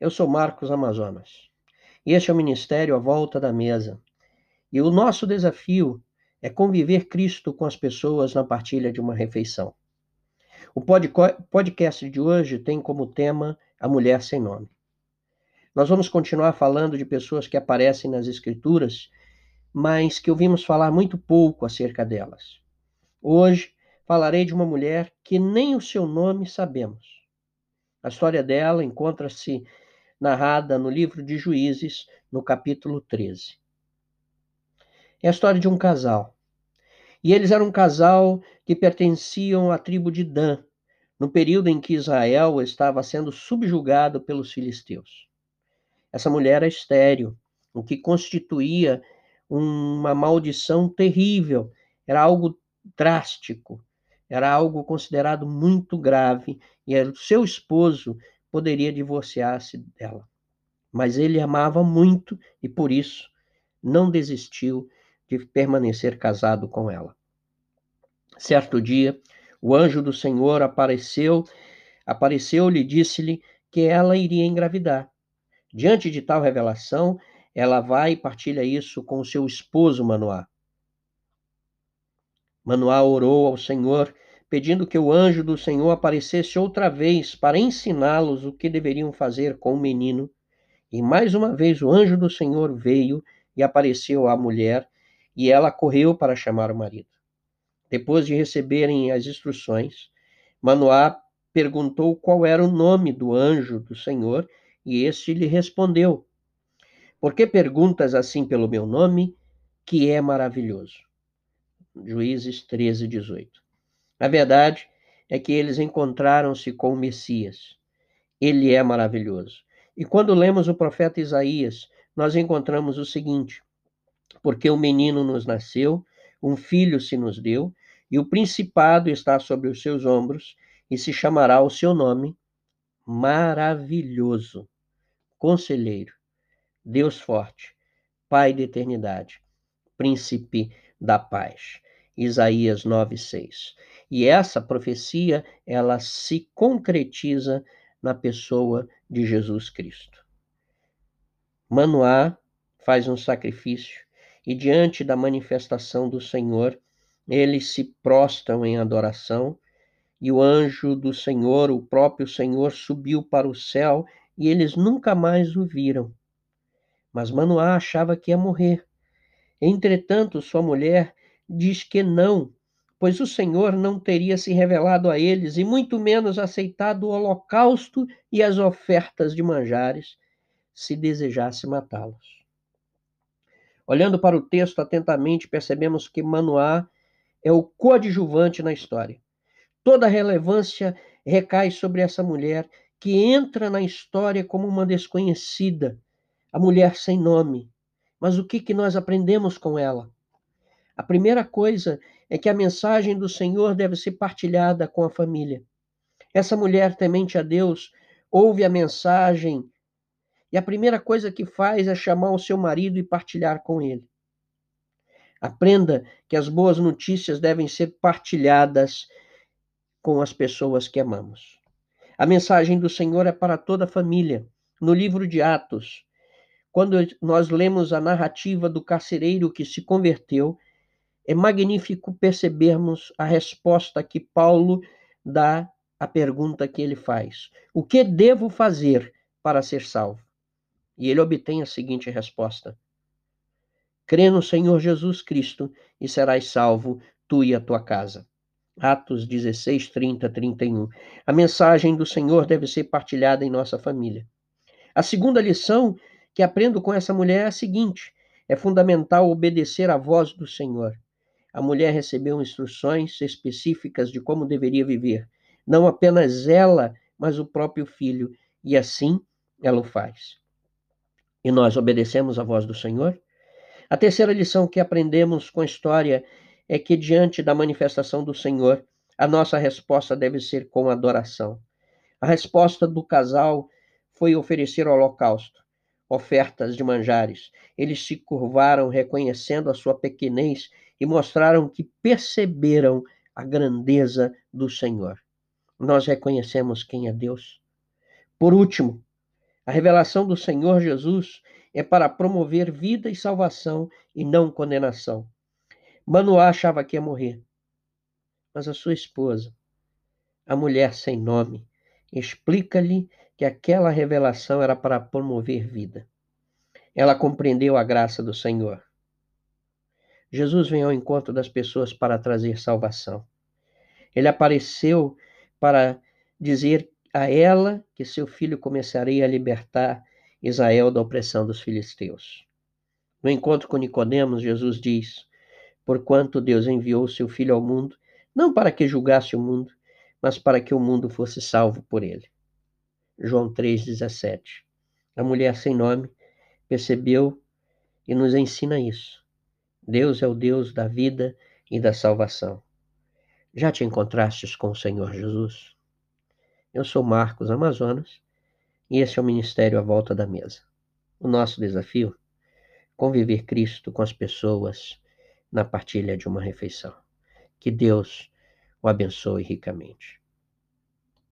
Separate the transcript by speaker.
Speaker 1: Eu sou Marcos Amazonas e este é o Ministério à Volta da Mesa. E o nosso desafio é conviver Cristo com as pessoas na partilha de uma refeição. O podcast de hoje tem como tema A Mulher Sem Nome. Nós vamos continuar falando de pessoas que aparecem nas Escrituras, mas que ouvimos falar muito pouco acerca delas. Hoje falarei de uma mulher que nem o seu nome sabemos. A história dela encontra-se narrada no livro de Juízes, no capítulo 13. É a história de um casal. E eles eram um casal que pertenciam à tribo de Dan, no período em que Israel estava sendo subjugado pelos filisteus. Essa mulher era estéril, o que constituía uma maldição terrível, era algo drástico, era algo considerado muito grave, e o seu esposo poderia divorciar-se dela. Mas ele amava muito e por isso não desistiu de permanecer casado com ela. Certo dia, o anjo do Senhor apareceu, apareceu-lhe e disse-lhe que ela iria engravidar. Diante de tal revelação, ela vai e partilha isso com seu esposo Manoá. Manoá orou ao Senhor pedindo que o anjo do Senhor aparecesse outra vez para ensiná-los o que deveriam fazer com o menino. E mais uma vez o anjo do Senhor veio e apareceu à mulher, e ela correu para chamar o marido. Depois de receberem as instruções, Manoá perguntou qual era o nome do anjo do Senhor, e este lhe respondeu: Por que perguntas assim pelo meu nome, que é maravilhoso? Juízes 13, 18. A verdade é que eles encontraram-se com o Messias. Ele é maravilhoso. E quando lemos o profeta Isaías, nós encontramos o seguinte: Porque o menino nos nasceu, um filho se nos deu, e o principado está sobre os seus ombros, e se chamará o seu nome Maravilhoso, Conselheiro, Deus Forte, Pai da Eternidade, Príncipe da Paz. Isaías 9:6. E essa profecia, ela se concretiza na pessoa de Jesus Cristo. Manoá faz um sacrifício e diante da manifestação do Senhor, eles se prostram em adoração e o anjo do Senhor, o próprio Senhor, subiu para o céu e eles nunca mais o viram. Mas Manoá achava que ia morrer. Entretanto, sua mulher diz que não, pois o Senhor não teria se revelado a eles e muito menos aceitado o holocausto e as ofertas de manjares, se desejasse matá-los. Olhando para o texto atentamente, percebemos que Manoá é o coadjuvante na história. Toda a relevância recai sobre essa mulher que entra na história como uma desconhecida, a mulher sem nome. Mas o que, que nós aprendemos com ela? A primeira coisa é que a mensagem do Senhor deve ser partilhada com a família. Essa mulher temente a Deus ouve a mensagem e a primeira coisa que faz é chamar o seu marido e partilhar com ele. Aprenda que as boas notícias devem ser partilhadas com as pessoas que amamos. A mensagem do Senhor é para toda a família. No livro de Atos, quando nós lemos a narrativa do carcereiro que se converteu, é magnífico percebermos a resposta que Paulo dá à pergunta que ele faz: O que devo fazer para ser salvo? E ele obtém a seguinte resposta: Crê no Senhor Jesus Cristo e serás salvo, tu e a tua casa. Atos 16, 30, 31. A mensagem do Senhor deve ser partilhada em nossa família. A segunda lição que aprendo com essa mulher é a seguinte: é fundamental obedecer à voz do Senhor a mulher recebeu instruções específicas de como deveria viver. Não apenas ela, mas o próprio filho. E assim ela o faz. E nós obedecemos a voz do Senhor? A terceira lição que aprendemos com a história é que, diante da manifestação do Senhor, a nossa resposta deve ser com adoração. A resposta do casal foi oferecer holocausto, ofertas de manjares. Eles se curvaram reconhecendo a sua pequenez e mostraram que perceberam a grandeza do Senhor. Nós reconhecemos quem é Deus. Por último, A revelação do Senhor Jesus é para promover vida e salvação e não condenação. Manoá achava que ia morrer, mas a sua esposa, a mulher sem nome, explica-lhe que aquela revelação era para promover vida. Ela compreendeu a graça do Senhor. Jesus vem ao encontro das pessoas para trazer salvação. Ele apareceu para dizer a ela que seu filho começaria a libertar Israel da opressão dos filisteus. No encontro com Nicodemos, Jesus diz: Porquanto Deus enviou seu filho ao mundo, não para que julgasse o mundo, mas para que o mundo fosse salvo por ele. João 3:17. A mulher sem nome percebeu e nos ensina isso. Deus é o Deus da vida e da salvação. Já te encontrastes com o Senhor Jesus? Eu sou Marcos Amazonas e esse é o Ministério à Volta da Mesa. O nosso desafio? Conviver Cristo com as pessoas na partilha de uma refeição. Que Deus o abençoe ricamente.